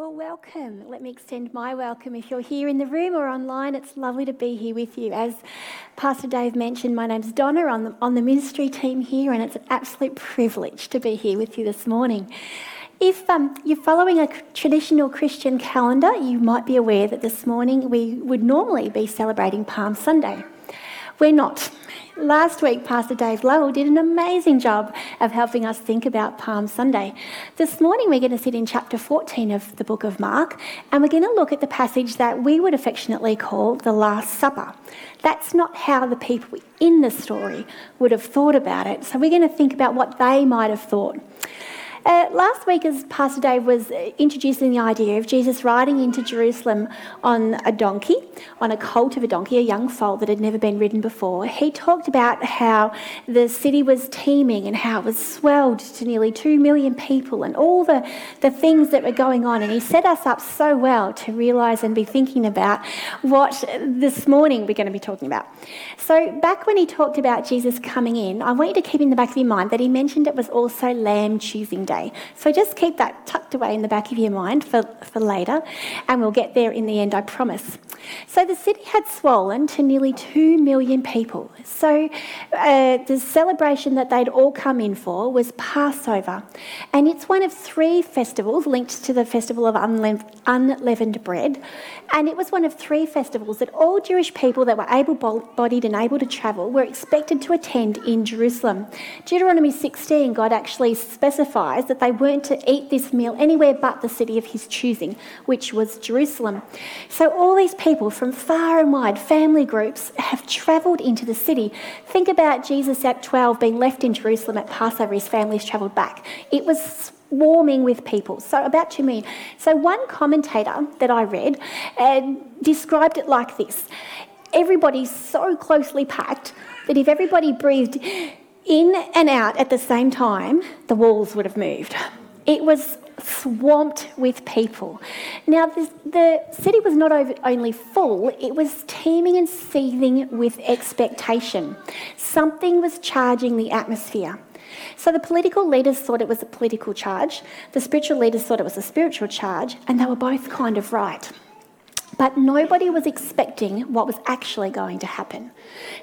Well, welcome. Let me extend my welcome. If you're here in the room or online, it's lovely to be here with you. As Pastor Dave mentioned, my name's Donna on the, on the ministry team here, and it's an absolute privilege to be here with you this morning. If um, you're following a traditional Christian calendar, you might be aware that this morning we would normally be celebrating Palm Sunday. We're not. Last week, Pastor Dave Lowell did an amazing job of helping us think about Palm Sunday. This morning, we're going to sit in chapter 14 of the book of Mark, and we're going to look at the passage that we would affectionately call the Last Supper. That's not how the people in the story would have thought about it, so we're going to think about what they might have thought. Uh, last week, as Pastor Dave was introducing the idea of Jesus riding into Jerusalem on a donkey, on a colt of a donkey, a young foal that had never been ridden before, he talked about how the city was teeming and how it was swelled to nearly two million people and all the, the things that were going on. And he set us up so well to realise and be thinking about what this morning we're going to be talking about. So, back when he talked about Jesus coming in, I want you to keep in the back of your mind that he mentioned it was also lamb choosing day. So just keep that tucked away in the back of your mind for, for later, and we'll get there in the end, I promise. So the city had swollen to nearly 2 million people. So uh, the celebration that they'd all come in for was Passover. And it's one of three festivals linked to the festival of unleavened bread. And it was one of three festivals that all Jewish people that were able bodied and able to travel were expected to attend in Jerusalem. Deuteronomy 16, God actually specifies that they weren't to eat this meal anywhere but the city of his choosing, which was Jerusalem. So all these people from far and wide, family groups, have travelled into the city. Think about Jesus at 12 being left in Jerusalem at Passover, his family's travelled back. It was swarming with people. So, about 2 million. So, one commentator that I read uh, described it like this Everybody's so closely packed that if everybody breathed in and out at the same time, the walls would have moved. It was swamped with people. Now, the, the city was not only full, it was teeming and seething with expectation. Something was charging the atmosphere. So the political leaders thought it was a political charge, the spiritual leaders thought it was a spiritual charge, and they were both kind of right. But nobody was expecting what was actually going to happen.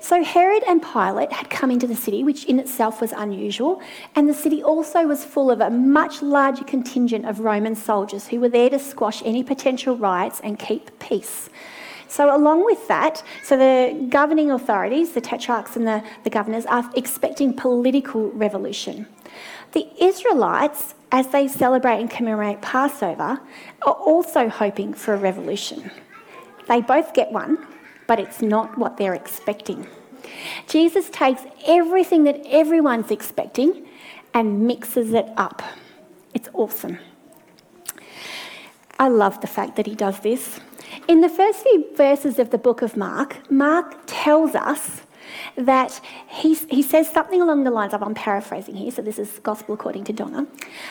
So Herod and Pilate had come into the city, which in itself was unusual, and the city also was full of a much larger contingent of Roman soldiers who were there to squash any potential riots and keep peace. So, along with that, so the governing authorities, the tetrarchs and the, the governors, are expecting political revolution. The Israelites, as they celebrate and commemorate Passover, are also hoping for a revolution. They both get one, but it's not what they're expecting. Jesus takes everything that everyone's expecting and mixes it up. It's awesome. I love the fact that he does this. In the first few verses of the book of Mark, Mark tells us that he, he says something along the lines of, I'm paraphrasing here, so this is gospel according to Donna.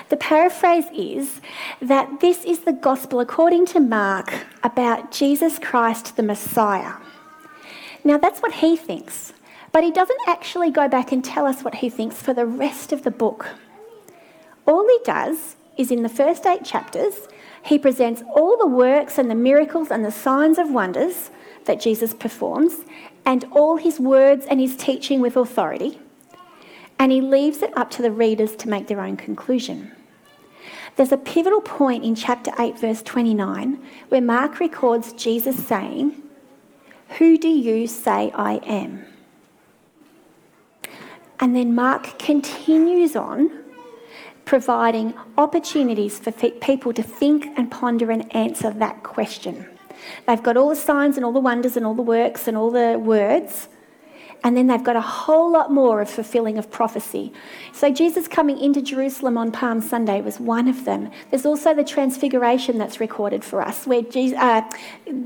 The paraphrase is that this is the gospel according to Mark about Jesus Christ the Messiah. Now, that's what he thinks, but he doesn't actually go back and tell us what he thinks for the rest of the book. All he does is in the first eight chapters, he presents all the works and the miracles and the signs of wonders that Jesus performs and all his words and his teaching with authority, and he leaves it up to the readers to make their own conclusion. There's a pivotal point in chapter 8, verse 29, where Mark records Jesus saying, Who do you say I am? And then Mark continues on providing opportunities for people to think and ponder and answer that question. They've got all the signs and all the wonders and all the works and all the words. And then they've got a whole lot more of fulfilling of prophecy. So, Jesus coming into Jerusalem on Palm Sunday was one of them. There's also the transfiguration that's recorded for us, where Jesus, uh,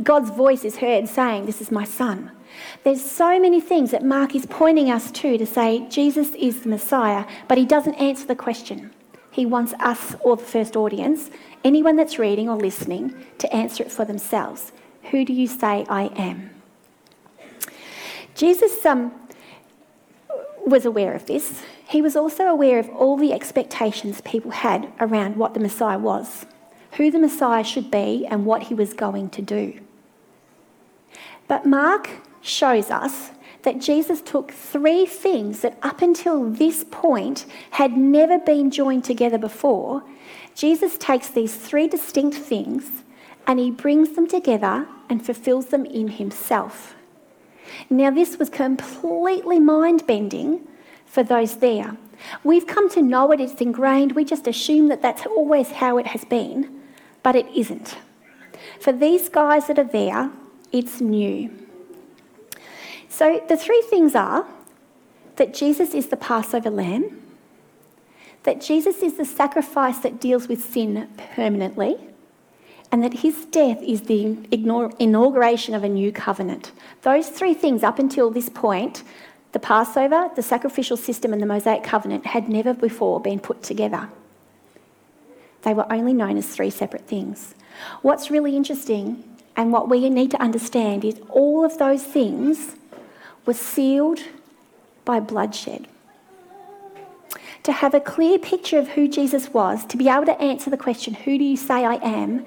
God's voice is heard saying, This is my son. There's so many things that Mark is pointing us to to say Jesus is the Messiah, but he doesn't answer the question. He wants us, or the first audience, anyone that's reading or listening, to answer it for themselves. Who do you say I am? Jesus um, was aware of this. He was also aware of all the expectations people had around what the Messiah was. who the Messiah should be and what he was going to do. But Mark shows us that Jesus took three things that up until this point had never been joined together before. Jesus takes these three distinct things and he brings them together and fulfills them in himself. Now, this was completely mind bending for those there. We've come to know it, it's ingrained, we just assume that that's always how it has been, but it isn't. For these guys that are there, it's new. So the three things are that Jesus is the Passover lamb, that Jesus is the sacrifice that deals with sin permanently, and that his death is the inauguration of a new covenant. Those three things, up until this point, the Passover, the sacrificial system, and the Mosaic covenant had never before been put together. They were only known as three separate things. What's really interesting and what we need to understand is all of those things were sealed by bloodshed. To have a clear picture of who Jesus was, to be able to answer the question, Who do you say I am?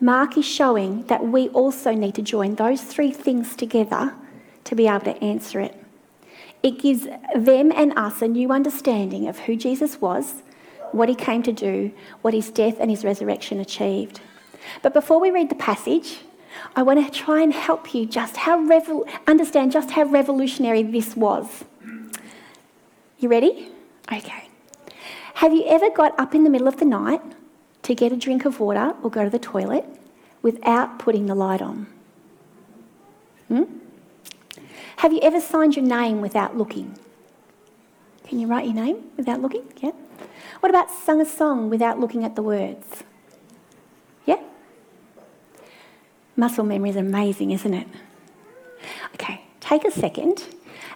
Mark is showing that we also need to join those three things together to be able to answer it. It gives them and us a new understanding of who Jesus was, what he came to do, what his death and his resurrection achieved. But before we read the passage, I want to try and help you just how revol- understand just how revolutionary this was. You ready? Okay. Have you ever got up in the middle of the night to get a drink of water or go to the toilet without putting the light on? Hmm? Have you ever signed your name without looking? Can you write your name without looking? Yeah. What about sung a song without looking at the words? Yeah? Muscle memory is amazing, isn't it? Okay, take a second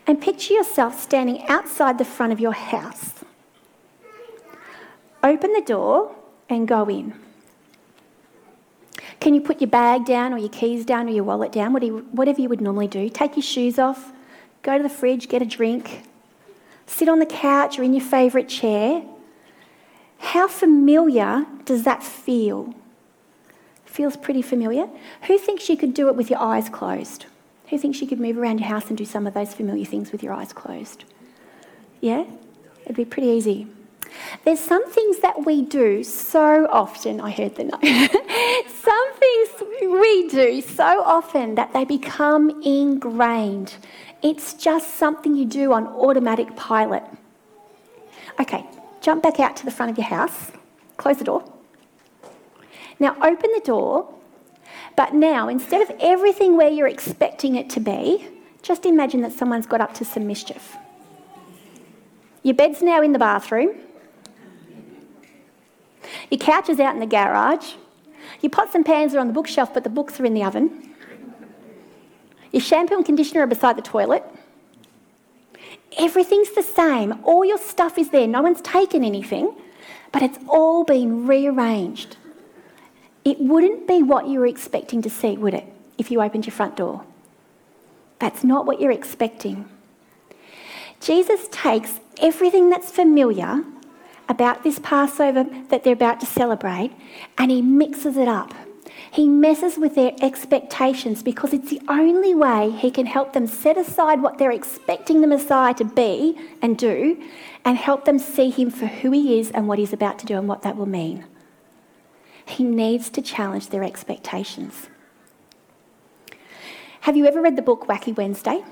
and picture yourself standing outside the front of your house. Open the door and go in. Can you put your bag down or your keys down or your wallet down, whatever you would normally do? Take your shoes off, go to the fridge, get a drink, sit on the couch or in your favourite chair. How familiar does that feel? Feels pretty familiar. Who thinks you could do it with your eyes closed? Who thinks you could move around your house and do some of those familiar things with your eyes closed? Yeah? It'd be pretty easy. There's some things that we do so often, I heard the no. some things we do so often that they become ingrained. It's just something you do on automatic pilot. Okay, jump back out to the front of your house, close the door. Now open the door, but now instead of everything where you're expecting it to be, just imagine that someone's got up to some mischief. Your bed's now in the bathroom. Your couch is out in the garage. Your pots and pans are on the bookshelf, but the books are in the oven. Your shampoo and conditioner are beside the toilet. Everything's the same. All your stuff is there. No one's taken anything, but it's all been rearranged. It wouldn't be what you were expecting to see, would it, if you opened your front door? That's not what you're expecting. Jesus takes everything that's familiar about this Passover that they're about to celebrate and he mixes it up. He messes with their expectations because it's the only way he can help them set aside what they're expecting the Messiah to be and do and help them see him for who he is and what he's about to do and what that will mean. He needs to challenge their expectations. Have you ever read the book Wacky Wednesday?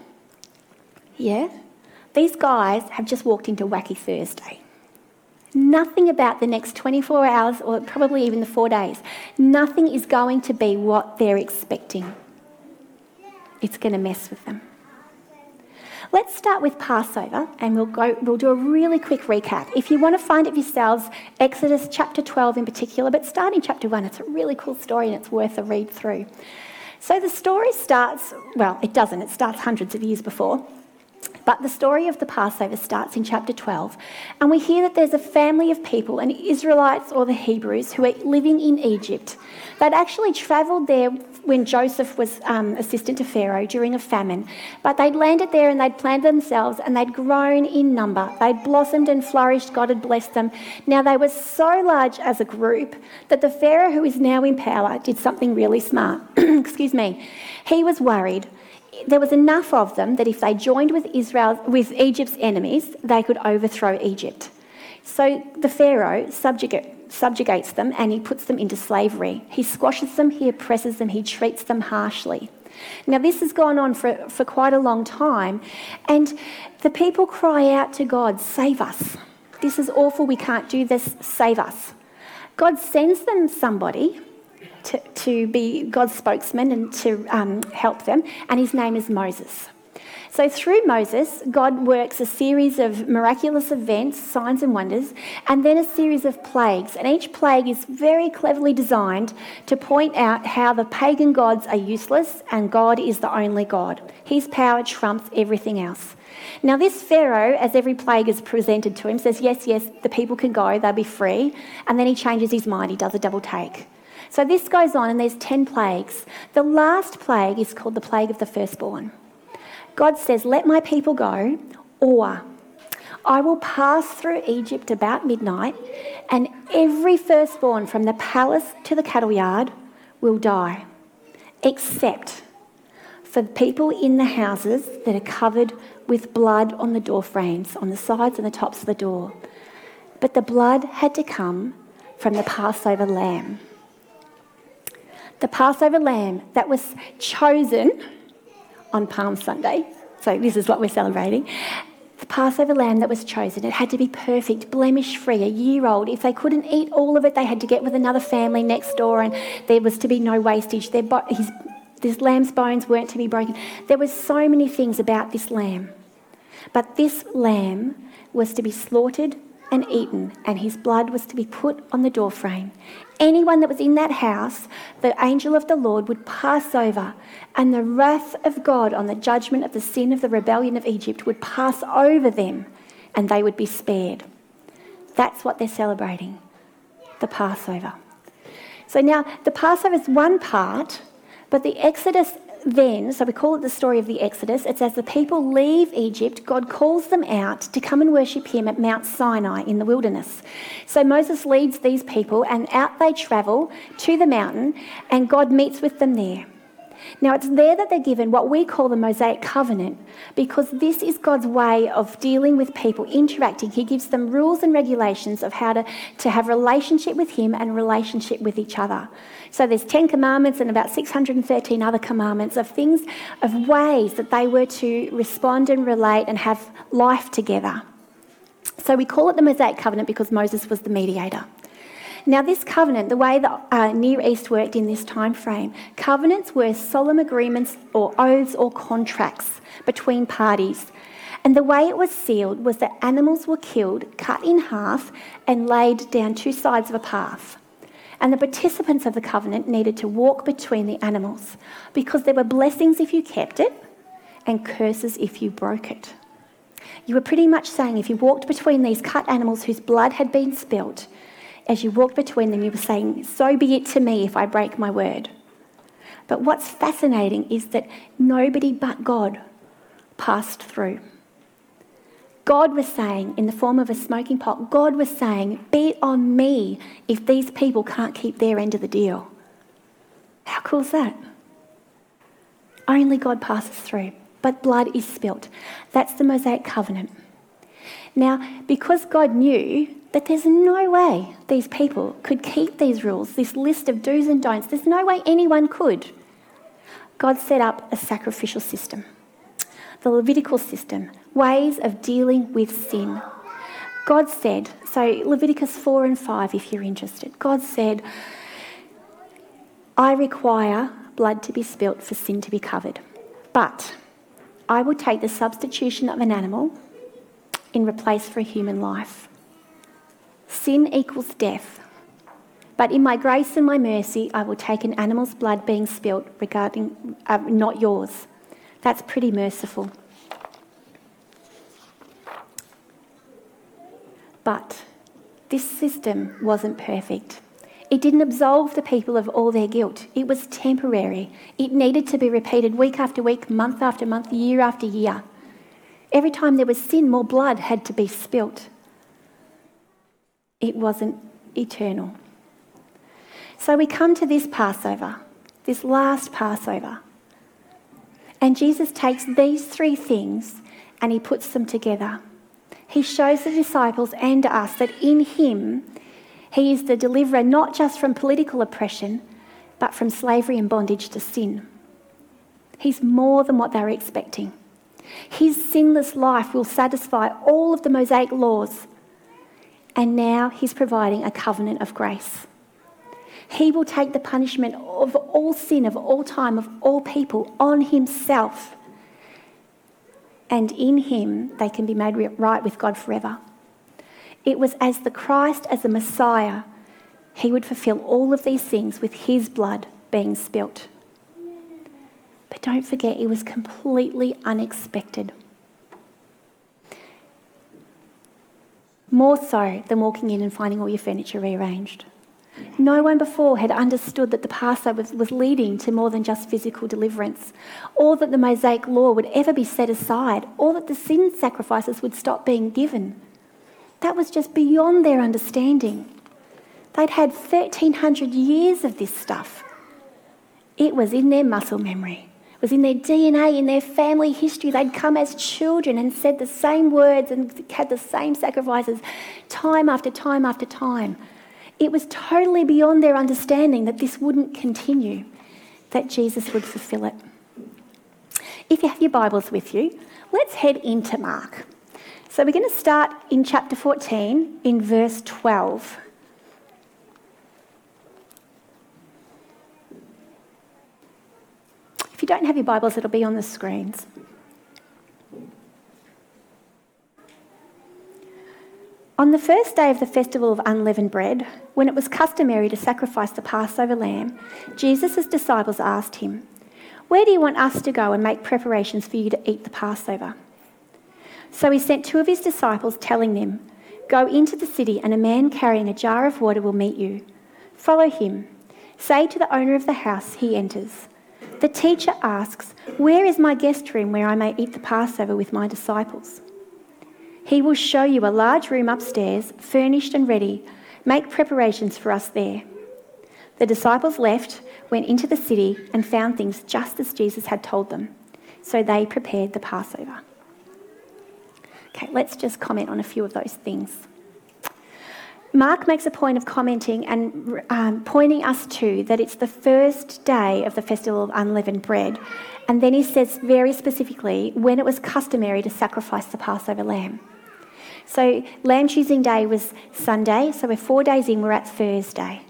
Yeah? These guys have just walked into Wacky Thursday. Nothing about the next 24 hours, or probably even the four days, nothing is going to be what they're expecting. It's going to mess with them. Let's start with Passover and we'll, go, we'll do a really quick recap. If you want to find it yourselves, Exodus chapter 12 in particular, but starting chapter 1, it's a really cool story and it's worth a read through. So the story starts, well, it doesn't, it starts hundreds of years before. But the story of the Passover starts in chapter 12, and we hear that there's a family of people, an Israelites or the Hebrews, who are living in Egypt. They'd actually travelled there when Joseph was um, assistant to Pharaoh during a famine. But they'd landed there and they'd planted themselves and they'd grown in number. They'd blossomed and flourished. God had blessed them. Now they were so large as a group that the Pharaoh who is now in power did something really smart. Excuse me. He was worried there was enough of them that if they joined with Israel with Egypt's enemies, they could overthrow Egypt. So the Pharaoh subjugate, subjugates them and he puts them into slavery. He squashes them, he oppresses them, he treats them harshly. Now, this has gone on for, for quite a long time, and the people cry out to God, Save us. This is awful, we can't do this, save us. God sends them somebody to, to be God's spokesman and to um, help them, and his name is Moses. So, through Moses, God works a series of miraculous events, signs and wonders, and then a series of plagues. And each plague is very cleverly designed to point out how the pagan gods are useless and God is the only God. His power trumps everything else. Now, this Pharaoh, as every plague is presented to him, says, Yes, yes, the people can go, they'll be free. And then he changes his mind, he does a double take. So this goes on, and there's 10 plagues. The last plague is called the plague of the firstborn. God says, Let my people go, or I will pass through Egypt about midnight, and every firstborn from the palace to the cattle yard will die, except for the people in the houses that are covered with blood on the door frames, on the sides and the tops of the door. But the blood had to come from the Passover lamb. The Passover lamb that was chosen on Palm Sunday. So, this is what we're celebrating. The Passover lamb that was chosen, it had to be perfect, blemish free, a year old. If they couldn't eat all of it, they had to get with another family next door, and there was to be no wastage. Their, his, this lamb's bones weren't to be broken. There were so many things about this lamb. But this lamb was to be slaughtered and eaten, and his blood was to be put on the doorframe. Anyone that was in that house, the angel of the Lord would pass over, and the wrath of God on the judgment of the sin of the rebellion of Egypt would pass over them, and they would be spared. That's what they're celebrating the Passover. So now, the Passover is one part, but the Exodus then, so we call it the story of the Exodus, it's as the people leave Egypt, God calls them out to come and worship Him at Mount Sinai in the wilderness. So Moses leads these people, and out they travel to the mountain, and God meets with them there. Now, it's there that they're given what we call the Mosaic Covenant because this is God's way of dealing with people, interacting. He gives them rules and regulations of how to, to have relationship with Him and relationship with each other. So there's 10 commandments and about 613 other commandments of things, of ways that they were to respond and relate and have life together. So we call it the Mosaic Covenant because Moses was the mediator. Now, this covenant, the way the uh, Near East worked in this time frame, covenants were solemn agreements or oaths or contracts between parties. And the way it was sealed was that animals were killed, cut in half, and laid down two sides of a path. And the participants of the covenant needed to walk between the animals because there were blessings if you kept it and curses if you broke it. You were pretty much saying if you walked between these cut animals whose blood had been spilt, as you walked between them, you were saying, So be it to me if I break my word. But what's fascinating is that nobody but God passed through. God was saying, in the form of a smoking pot, God was saying, Be it on me if these people can't keep their end of the deal. How cool is that? Only God passes through, but blood is spilt. That's the Mosaic covenant. Now, because God knew that there's no way these people could keep these rules, this list of do's and don'ts, there's no way anyone could, God set up a sacrificial system, the Levitical system, ways of dealing with sin. God said, so Leviticus 4 and 5, if you're interested, God said, I require blood to be spilt for sin to be covered, but I will take the substitution of an animal in replace for a human life. Sin equals death. But in my grace and my mercy, I will take an animal's blood being spilt regarding uh, not yours. That's pretty merciful. But this system wasn't perfect. It didn't absolve the people of all their guilt. It was temporary. It needed to be repeated week after week, month after month, year after year. Every time there was sin, more blood had to be spilt. It wasn't eternal. So we come to this Passover, this last Passover. And Jesus takes these three things and he puts them together. He shows the disciples and us that in him, he is the deliverer not just from political oppression, but from slavery and bondage to sin. He's more than what they were expecting. His sinless life will satisfy all of the Mosaic laws. And now he's providing a covenant of grace. He will take the punishment of all sin, of all time, of all people on himself. And in him, they can be made right with God forever. It was as the Christ, as the Messiah, he would fulfill all of these things with his blood being spilt. But don't forget, it was completely unexpected. More so than walking in and finding all your furniture rearranged. No one before had understood that the Passover was leading to more than just physical deliverance, or that the Mosaic law would ever be set aside, or that the sin sacrifices would stop being given. That was just beyond their understanding. They'd had 1300 years of this stuff. It was in their muscle memory, was in their DNA, in their family history. They'd come as children and said the same words and had the same sacrifices time after time after time. It was totally beyond their understanding that this wouldn't continue, that Jesus would fulfill it. If you have your Bibles with you, let's head into Mark. So we're going to start in chapter 14 in verse 12. If you don't have your Bibles, it'll be on the screens. On the first day of the festival of unleavened bread, when it was customary to sacrifice the Passover lamb, Jesus' disciples asked him, Where do you want us to go and make preparations for you to eat the Passover? So he sent two of his disciples, telling them, Go into the city, and a man carrying a jar of water will meet you. Follow him. Say to the owner of the house, he enters. The teacher asks, Where is my guest room where I may eat the Passover with my disciples? He will show you a large room upstairs, furnished and ready. Make preparations for us there. The disciples left, went into the city, and found things just as Jesus had told them. So they prepared the Passover. Okay, let's just comment on a few of those things. Mark makes a point of commenting and um, pointing us to that it's the first day of the festival of unleavened bread. And then he says very specifically when it was customary to sacrifice the Passover lamb. So, lamb choosing day was Sunday, so we're four days in, we're at Thursday.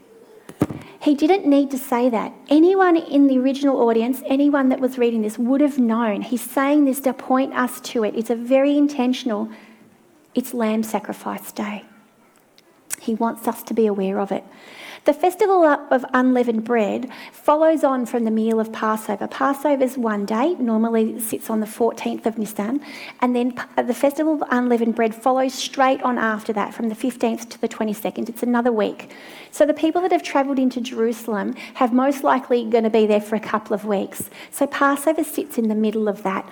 He didn't need to say that. Anyone in the original audience, anyone that was reading this, would have known. He's saying this to point us to it. It's a very intentional, it's lamb sacrifice day. He wants us to be aware of it. The festival of unleavened bread follows on from the meal of Passover. Passover is one day, normally sits on the 14th of Nisan, and then the festival of unleavened bread follows straight on after that, from the 15th to the 22nd. It's another week. So the people that have travelled into Jerusalem have most likely going to be there for a couple of weeks. So Passover sits in the middle of that.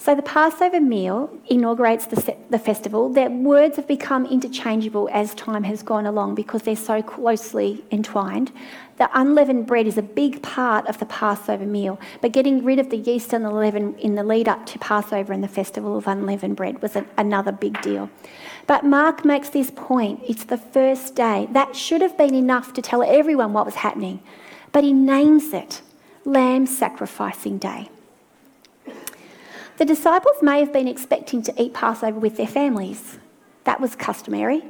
So the Passover meal inaugurates the, the festival. Their words have become interchangeable as time has gone along because they're so closely entwined. The unleavened bread is a big part of the Passover meal, but getting rid of the yeast and the leaven in the lead up to Passover and the festival of unleavened bread was another big deal. But Mark makes this point it's the first day. That should have been enough to tell everyone what was happening, but he names it Lamb Sacrificing Day. The disciples may have been expecting to eat Passover with their families. That was customary.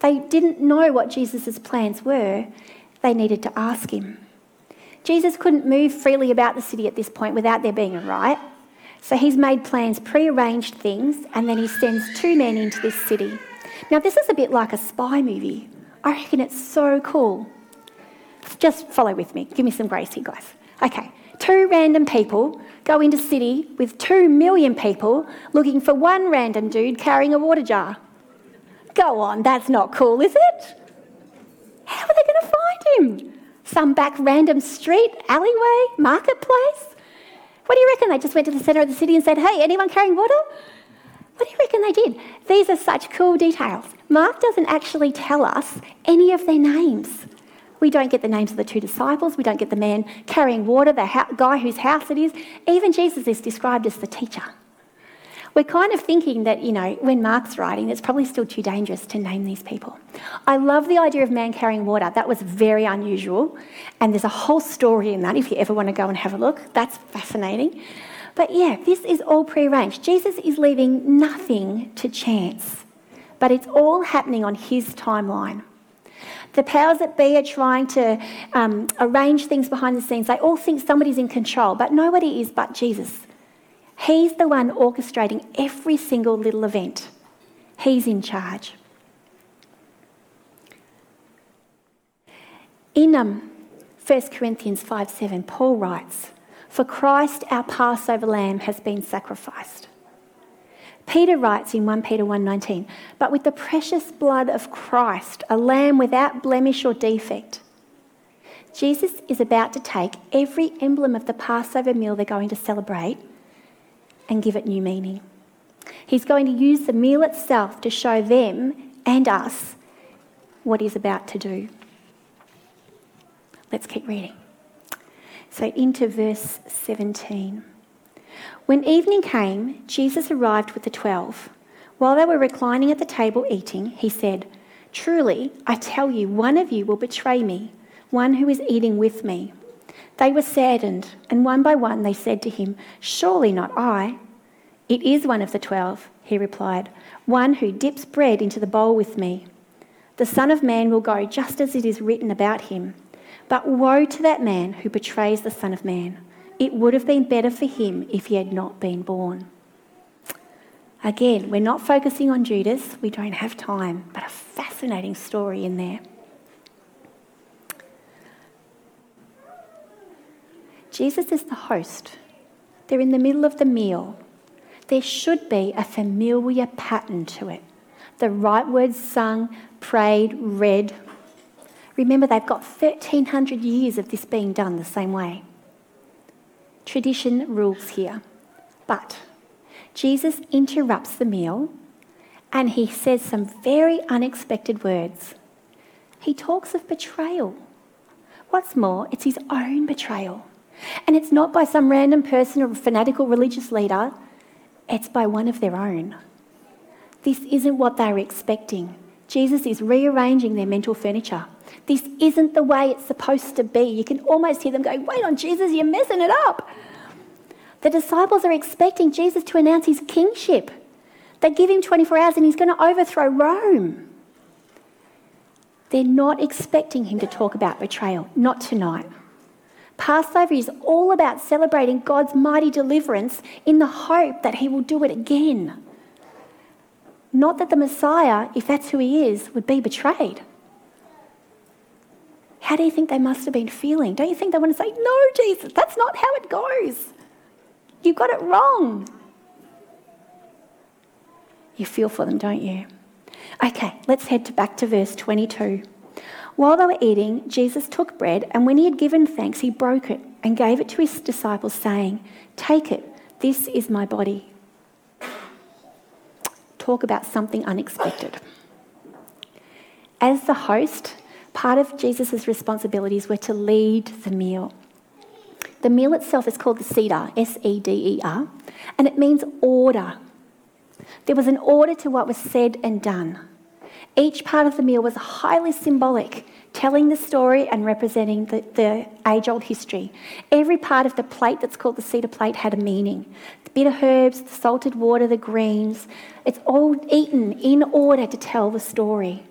They didn't know what Jesus' plans were. They needed to ask him. Jesus couldn't move freely about the city at this point without there being a riot. So he's made plans, pre-arranged things, and then he sends two men into this city. Now, this is a bit like a spy movie. I reckon it's so cool. Just follow with me. Give me some grace here, guys. Okay, two random people go into city with two million people looking for one random dude carrying a water jar. Go on, that's not cool, is it? How are they going to find him? Some back random street, alleyway, marketplace? What do you reckon? They just went to the centre of the city and said, hey, anyone carrying water? What do you reckon they did? These are such cool details. Mark doesn't actually tell us any of their names. We don't get the names of the two disciples. We don't get the man carrying water, the guy whose house it is. Even Jesus is described as the teacher. We're kind of thinking that, you know, when Mark's writing, it's probably still too dangerous to name these people. I love the idea of man carrying water. That was very unusual. And there's a whole story in that if you ever want to go and have a look. That's fascinating. But yeah, this is all prearranged. Jesus is leaving nothing to chance, but it's all happening on his timeline. The powers that be are trying to um, arrange things behind the scenes. They all think somebody's in control, but nobody is but Jesus. He's the one orchestrating every single little event. He's in charge. In um, 1 Corinthians 5 7, Paul writes, for Christ, our Passover lamb, has been sacrificed. Peter writes in 1 Peter 1:19, "But with the precious blood of Christ, a lamb without blemish or defect." Jesus is about to take every emblem of the Passover meal they're going to celebrate and give it new meaning. He's going to use the meal itself to show them and us what he's about to do. Let's keep reading. So into verse 17. When evening came, Jesus arrived with the twelve. While they were reclining at the table eating, he said, Truly, I tell you, one of you will betray me, one who is eating with me. They were saddened, and one by one they said to him, Surely not I. It is one of the twelve, he replied, one who dips bread into the bowl with me. The Son of Man will go just as it is written about him. But woe to that man who betrays the Son of Man. It would have been better for him if he had not been born. Again, we're not focusing on Judas, we don't have time, but a fascinating story in there. Jesus is the host. They're in the middle of the meal. There should be a familiar pattern to it. The right words sung, prayed, read, Remember, they've got 1300 years of this being done the same way. Tradition rules here. But Jesus interrupts the meal and he says some very unexpected words. He talks of betrayal. What's more, it's his own betrayal. And it's not by some random person or fanatical religious leader, it's by one of their own. This isn't what they were expecting. Jesus is rearranging their mental furniture. This isn't the way it's supposed to be. You can almost hear them going, Wait on Jesus, you're messing it up. The disciples are expecting Jesus to announce his kingship. They give him 24 hours and he's going to overthrow Rome. They're not expecting him to talk about betrayal, not tonight. Passover is all about celebrating God's mighty deliverance in the hope that he will do it again. Not that the Messiah, if that's who he is, would be betrayed. How do you think they must have been feeling? Don't you think they want to say, No, Jesus, that's not how it goes? You got it wrong. You feel for them, don't you? Okay, let's head to back to verse 22. While they were eating, Jesus took bread, and when he had given thanks, he broke it and gave it to his disciples, saying, Take it, this is my body. Talk about something unexpected. As the host, part of Jesus' responsibilities were to lead the meal. The meal itself is called the Seder, S E D E R, and it means order. There was an order to what was said and done. Each part of the meal was highly symbolic, telling the story and representing the, the age old history. Every part of the plate that's called the Seder plate had a meaning. The bitter herbs, the salted water, the greens, it's all eaten in order to tell the story.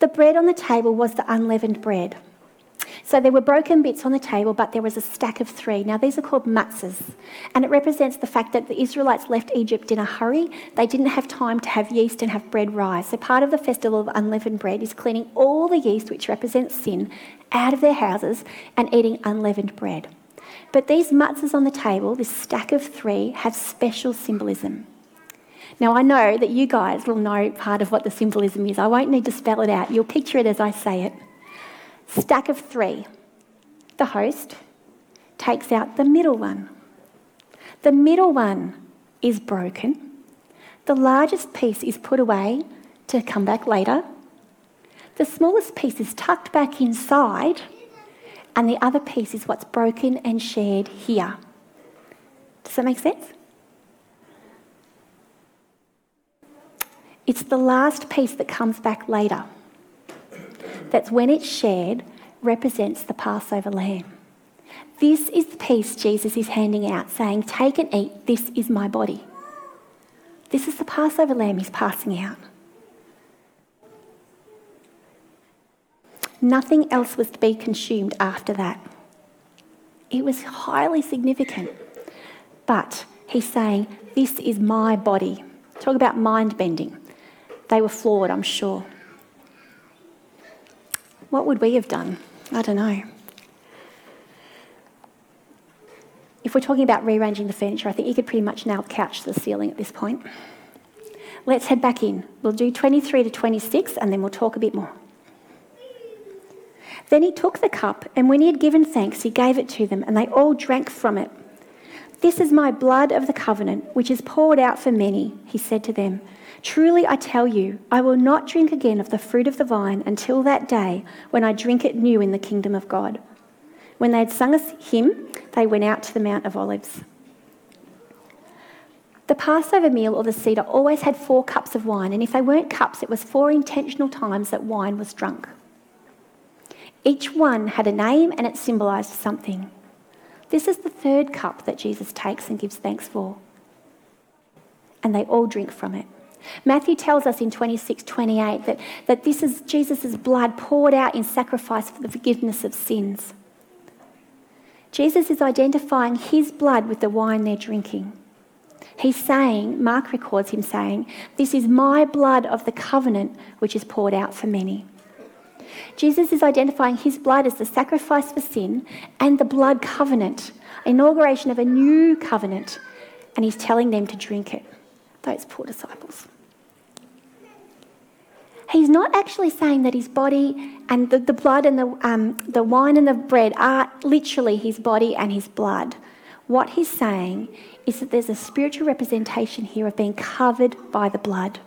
The bread on the table was the unleavened bread. So there were broken bits on the table, but there was a stack of three. Now, these are called matzahs, and it represents the fact that the Israelites left Egypt in a hurry. They didn't have time to have yeast and have bread rise. So, part of the festival of unleavened bread is cleaning all the yeast, which represents sin, out of their houses and eating unleavened bread. But these matzahs on the table, this stack of three, have special symbolism. Now, I know that you guys will know part of what the symbolism is. I won't need to spell it out. You'll picture it as I say it. Stack of three. The host takes out the middle one. The middle one is broken. The largest piece is put away to come back later. The smallest piece is tucked back inside, and the other piece is what's broken and shared here. Does that make sense? It's the last piece that comes back later. That's when it's shared, represents the Passover lamb. This is the piece Jesus is handing out, saying, Take and eat, this is my body. This is the Passover lamb he's passing out. Nothing else was to be consumed after that. It was highly significant. But he's saying, This is my body. Talk about mind bending. They were floored, I'm sure. What would we have done? I don't know. If we're talking about rearranging the furniture, I think you could pretty much nail the couch to the ceiling at this point. Let's head back in. We'll do 23 to 26 and then we'll talk a bit more. Then he took the cup, and when he had given thanks, he gave it to them, and they all drank from it. This is my blood of the covenant, which is poured out for many, he said to them. Truly I tell you, I will not drink again of the fruit of the vine until that day when I drink it new in the kingdom of God. When they had sung a hymn, they went out to the Mount of Olives. The Passover meal or the Seder always had four cups of wine, and if they weren't cups, it was four intentional times that wine was drunk. Each one had a name and it symbolised something. This is the third cup that Jesus takes and gives thanks for. And they all drink from it. Matthew tells us in 26 28 that, that this is Jesus' blood poured out in sacrifice for the forgiveness of sins. Jesus is identifying his blood with the wine they're drinking. He's saying, Mark records him saying, This is my blood of the covenant which is poured out for many. Jesus is identifying his blood as the sacrifice for sin and the blood covenant, inauguration of a new covenant, and he's telling them to drink it. Those poor disciples. He's not actually saying that his body and the, the blood and the, um, the wine and the bread are literally his body and his blood. What he's saying is that there's a spiritual representation here of being covered by the blood,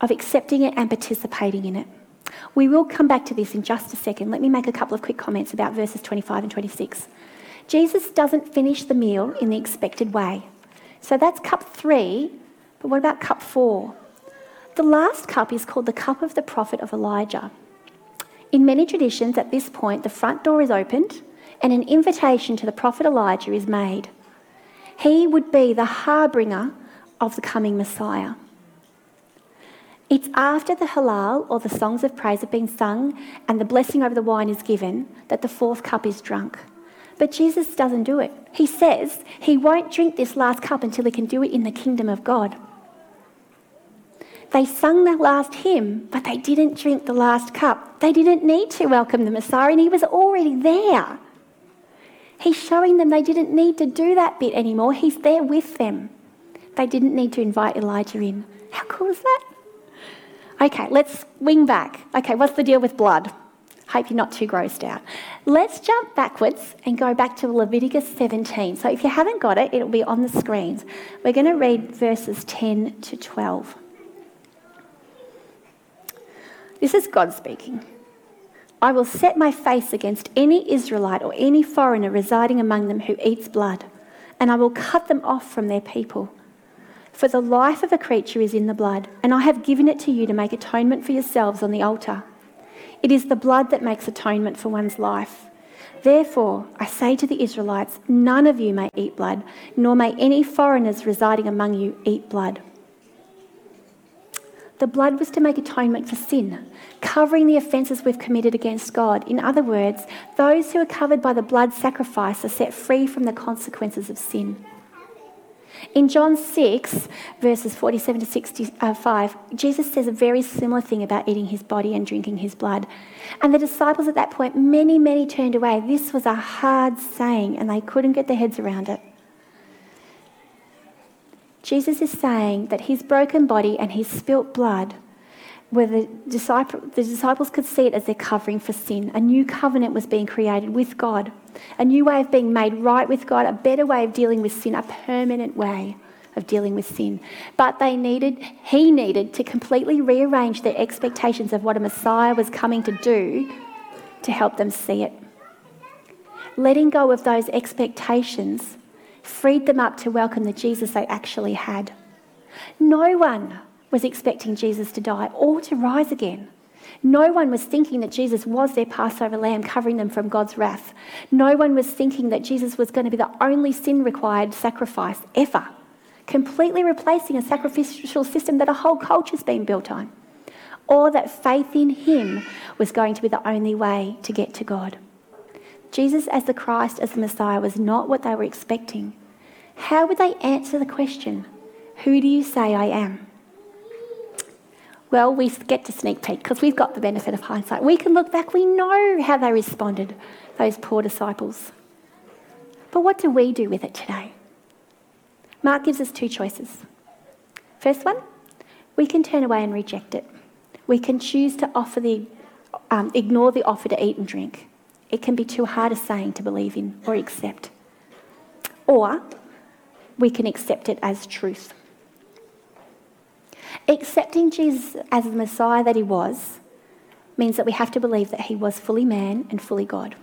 of accepting it and participating in it. We will come back to this in just a second. Let me make a couple of quick comments about verses 25 and 26. Jesus doesn't finish the meal in the expected way. So that's cup three, but what about cup four? The last cup is called the cup of the prophet of Elijah. In many traditions, at this point, the front door is opened and an invitation to the prophet Elijah is made. He would be the harbinger of the coming Messiah. It's after the Hallel or the songs of praise have been sung and the blessing over the wine is given that the fourth cup is drunk. But Jesus doesn't do it. He says he won't drink this last cup until he can do it in the kingdom of God. They sung the last hymn, but they didn't drink the last cup. They didn't need to welcome the Messiah, and he was already there. He's showing them they didn't need to do that bit anymore. He's there with them. They didn't need to invite Elijah in. How cool is that? Okay, let's wing back. Okay, what's the deal with blood? Hope you're not too grossed out. Let's jump backwards and go back to Leviticus 17. So if you haven't got it, it'll be on the screens. We're going to read verses 10 to 12. This is God speaking. I will set my face against any Israelite or any foreigner residing among them who eats blood, and I will cut them off from their people. For the life of a creature is in the blood, and I have given it to you to make atonement for yourselves on the altar. It is the blood that makes atonement for one's life. Therefore, I say to the Israelites, none of you may eat blood, nor may any foreigners residing among you eat blood. The blood was to make atonement for sin, covering the offences we've committed against God. In other words, those who are covered by the blood sacrifice are set free from the consequences of sin. In John 6, verses 47 to 65, Jesus says a very similar thing about eating his body and drinking his blood. And the disciples at that point, many, many turned away. This was a hard saying, and they couldn't get their heads around it. Jesus is saying that his broken body and his spilt blood, where the, disciple, the disciples could see it as their covering for sin, a new covenant was being created with God, a new way of being made right with God, a better way of dealing with sin, a permanent way of dealing with sin. But they needed, he needed to completely rearrange their expectations of what a Messiah was coming to do to help them see it. Letting go of those expectations freed them up to welcome the Jesus they actually had. No one was expecting Jesus to die or to rise again. No one was thinking that Jesus was their Passover lamb covering them from God's wrath. No one was thinking that Jesus was going to be the only sin required sacrifice ever, completely replacing a sacrificial system that a whole culture's been built on. Or that faith in him was going to be the only way to get to God. Jesus as the Christ, as the Messiah, was not what they were expecting. How would they answer the question, Who do you say I am? Well, we get to sneak peek because we've got the benefit of hindsight. We can look back, we know how they responded, those poor disciples. But what do we do with it today? Mark gives us two choices. First one, we can turn away and reject it. We can choose to offer the, um, ignore the offer to eat and drink. It can be too hard a saying to believe in or accept. Or we can accept it as truth. Accepting Jesus as the Messiah that he was means that we have to believe that he was fully man and fully God,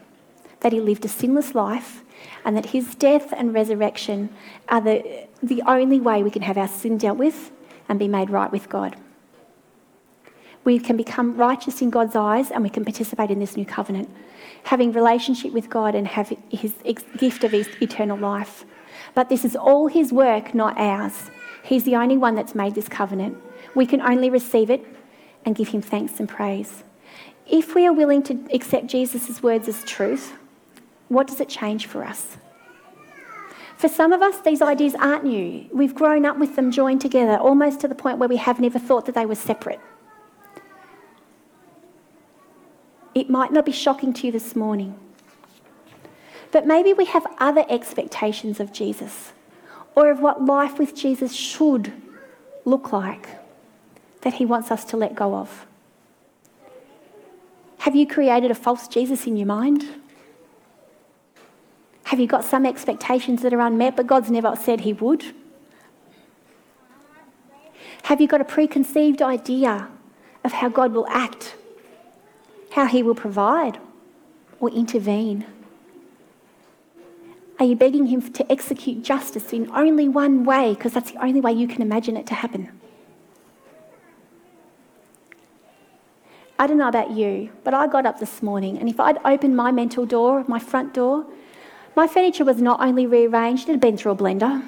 that he lived a sinless life, and that his death and resurrection are the, the only way we can have our sin dealt with and be made right with God. We can become righteous in God's eyes and we can participate in this new covenant having relationship with God and have his gift of eternal life. But this is all his work, not ours. He's the only one that's made this covenant. We can only receive it and give him thanks and praise. If we are willing to accept Jesus' words as truth, what does it change for us? For some of us, these ideas aren't new. We've grown up with them joined together, almost to the point where we have never thought that they were separate. It might not be shocking to you this morning. But maybe we have other expectations of Jesus or of what life with Jesus should look like that he wants us to let go of. Have you created a false Jesus in your mind? Have you got some expectations that are unmet, but God's never said he would? Have you got a preconceived idea of how God will act how He will provide or intervene? Are you begging Him to execute justice in only one way because that's the only way you can imagine it to happen? I don't know about you, but I got up this morning and if I'd opened my mental door, my front door, my furniture was not only rearranged, it had been through a blender.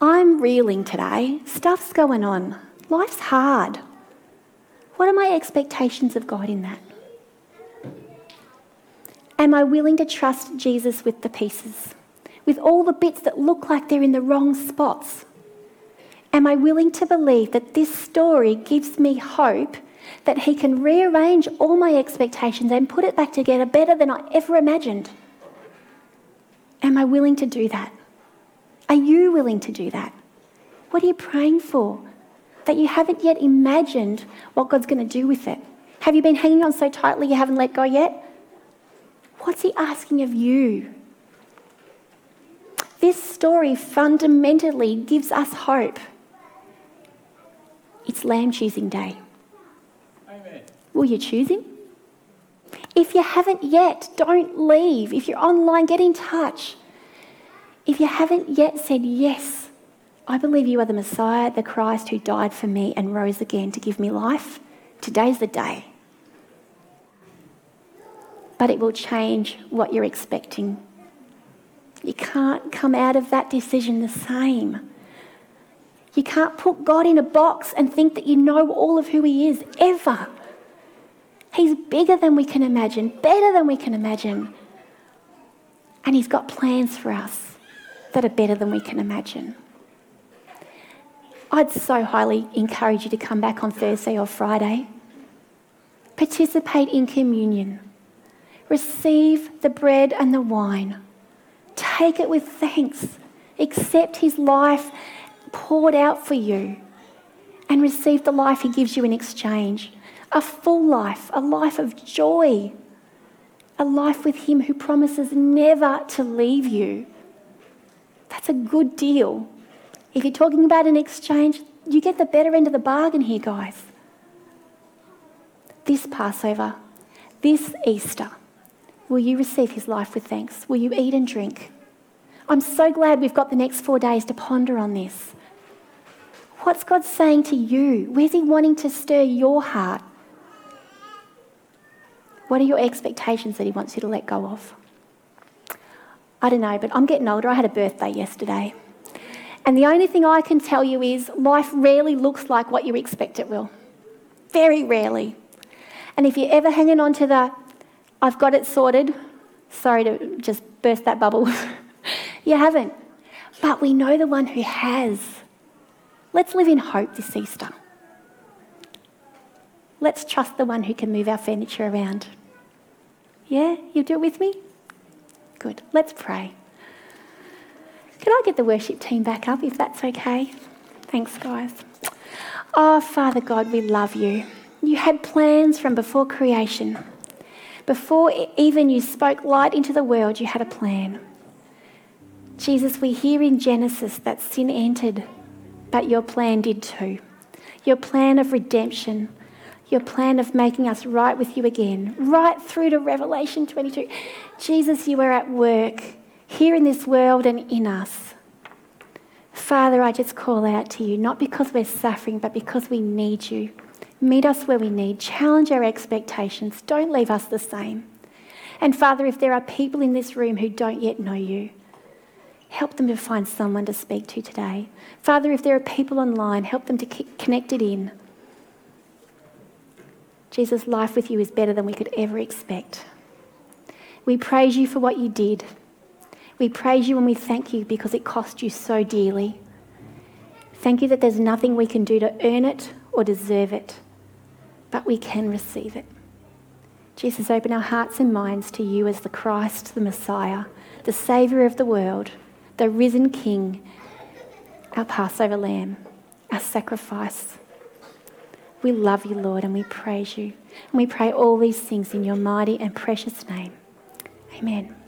I'm reeling today. Stuff's going on. Life's hard. What are my expectations of God in that? Am I willing to trust Jesus with the pieces, with all the bits that look like they're in the wrong spots? Am I willing to believe that this story gives me hope that He can rearrange all my expectations and put it back together better than I ever imagined? Am I willing to do that? Are you willing to do that? What are you praying for? That you haven't yet imagined what God's going to do with it? Have you been hanging on so tightly you haven't let go yet? What's He asking of you? This story fundamentally gives us hope. It's lamb choosing day. Amen. Will you choose Him? If you haven't yet, don't leave. If you're online, get in touch. If you haven't yet said yes I believe you are the Messiah, the Christ who died for me and rose again to give me life. Today's the day. But it will change what you're expecting. You can't come out of that decision the same. You can't put God in a box and think that you know all of who He is, ever. He's bigger than we can imagine, better than we can imagine. And He's got plans for us that are better than we can imagine. I'd so highly encourage you to come back on Thursday or Friday. Participate in communion. Receive the bread and the wine. Take it with thanks. Accept his life poured out for you and receive the life he gives you in exchange. A full life, a life of joy, a life with him who promises never to leave you. That's a good deal. If you're talking about an exchange, you get the better end of the bargain here, guys. This Passover, this Easter, will you receive his life with thanks? Will you eat and drink? I'm so glad we've got the next four days to ponder on this. What's God saying to you? Where's He wanting to stir your heart? What are your expectations that He wants you to let go of? I don't know, but I'm getting older. I had a birthday yesterday. And the only thing I can tell you is life rarely looks like what you expect it will. Very rarely. And if you're ever hanging on to the, I've got it sorted, sorry to just burst that bubble, you haven't. But we know the one who has. Let's live in hope this Easter. Let's trust the one who can move our furniture around. Yeah? You do it with me? Good. Let's pray. Can I get the worship team back up if that's okay? Thanks, guys. Oh, Father God, we love you. You had plans from before creation. Before even you spoke light into the world, you had a plan. Jesus, we hear in Genesis that sin entered, but your plan did too. Your plan of redemption, your plan of making us right with you again, right through to Revelation 22. Jesus, you are at work here in this world and in us. Father, I just call out to you, not because we're suffering, but because we need you. Meet us where we need, challenge our expectations, don't leave us the same. And Father, if there are people in this room who don't yet know you, help them to find someone to speak to today. Father, if there are people online, help them to keep connected in. Jesus, life with you is better than we could ever expect. We praise you for what you did. We praise you and we thank you because it cost you so dearly. Thank you that there's nothing we can do to earn it or deserve it, but we can receive it. Jesus, open our hearts and minds to you as the Christ, the Messiah, the Saviour of the world the risen King, our Passover lamb, our sacrifice. We love you, Lord, and we praise you. And we pray all these things in your mighty and precious name. Amen.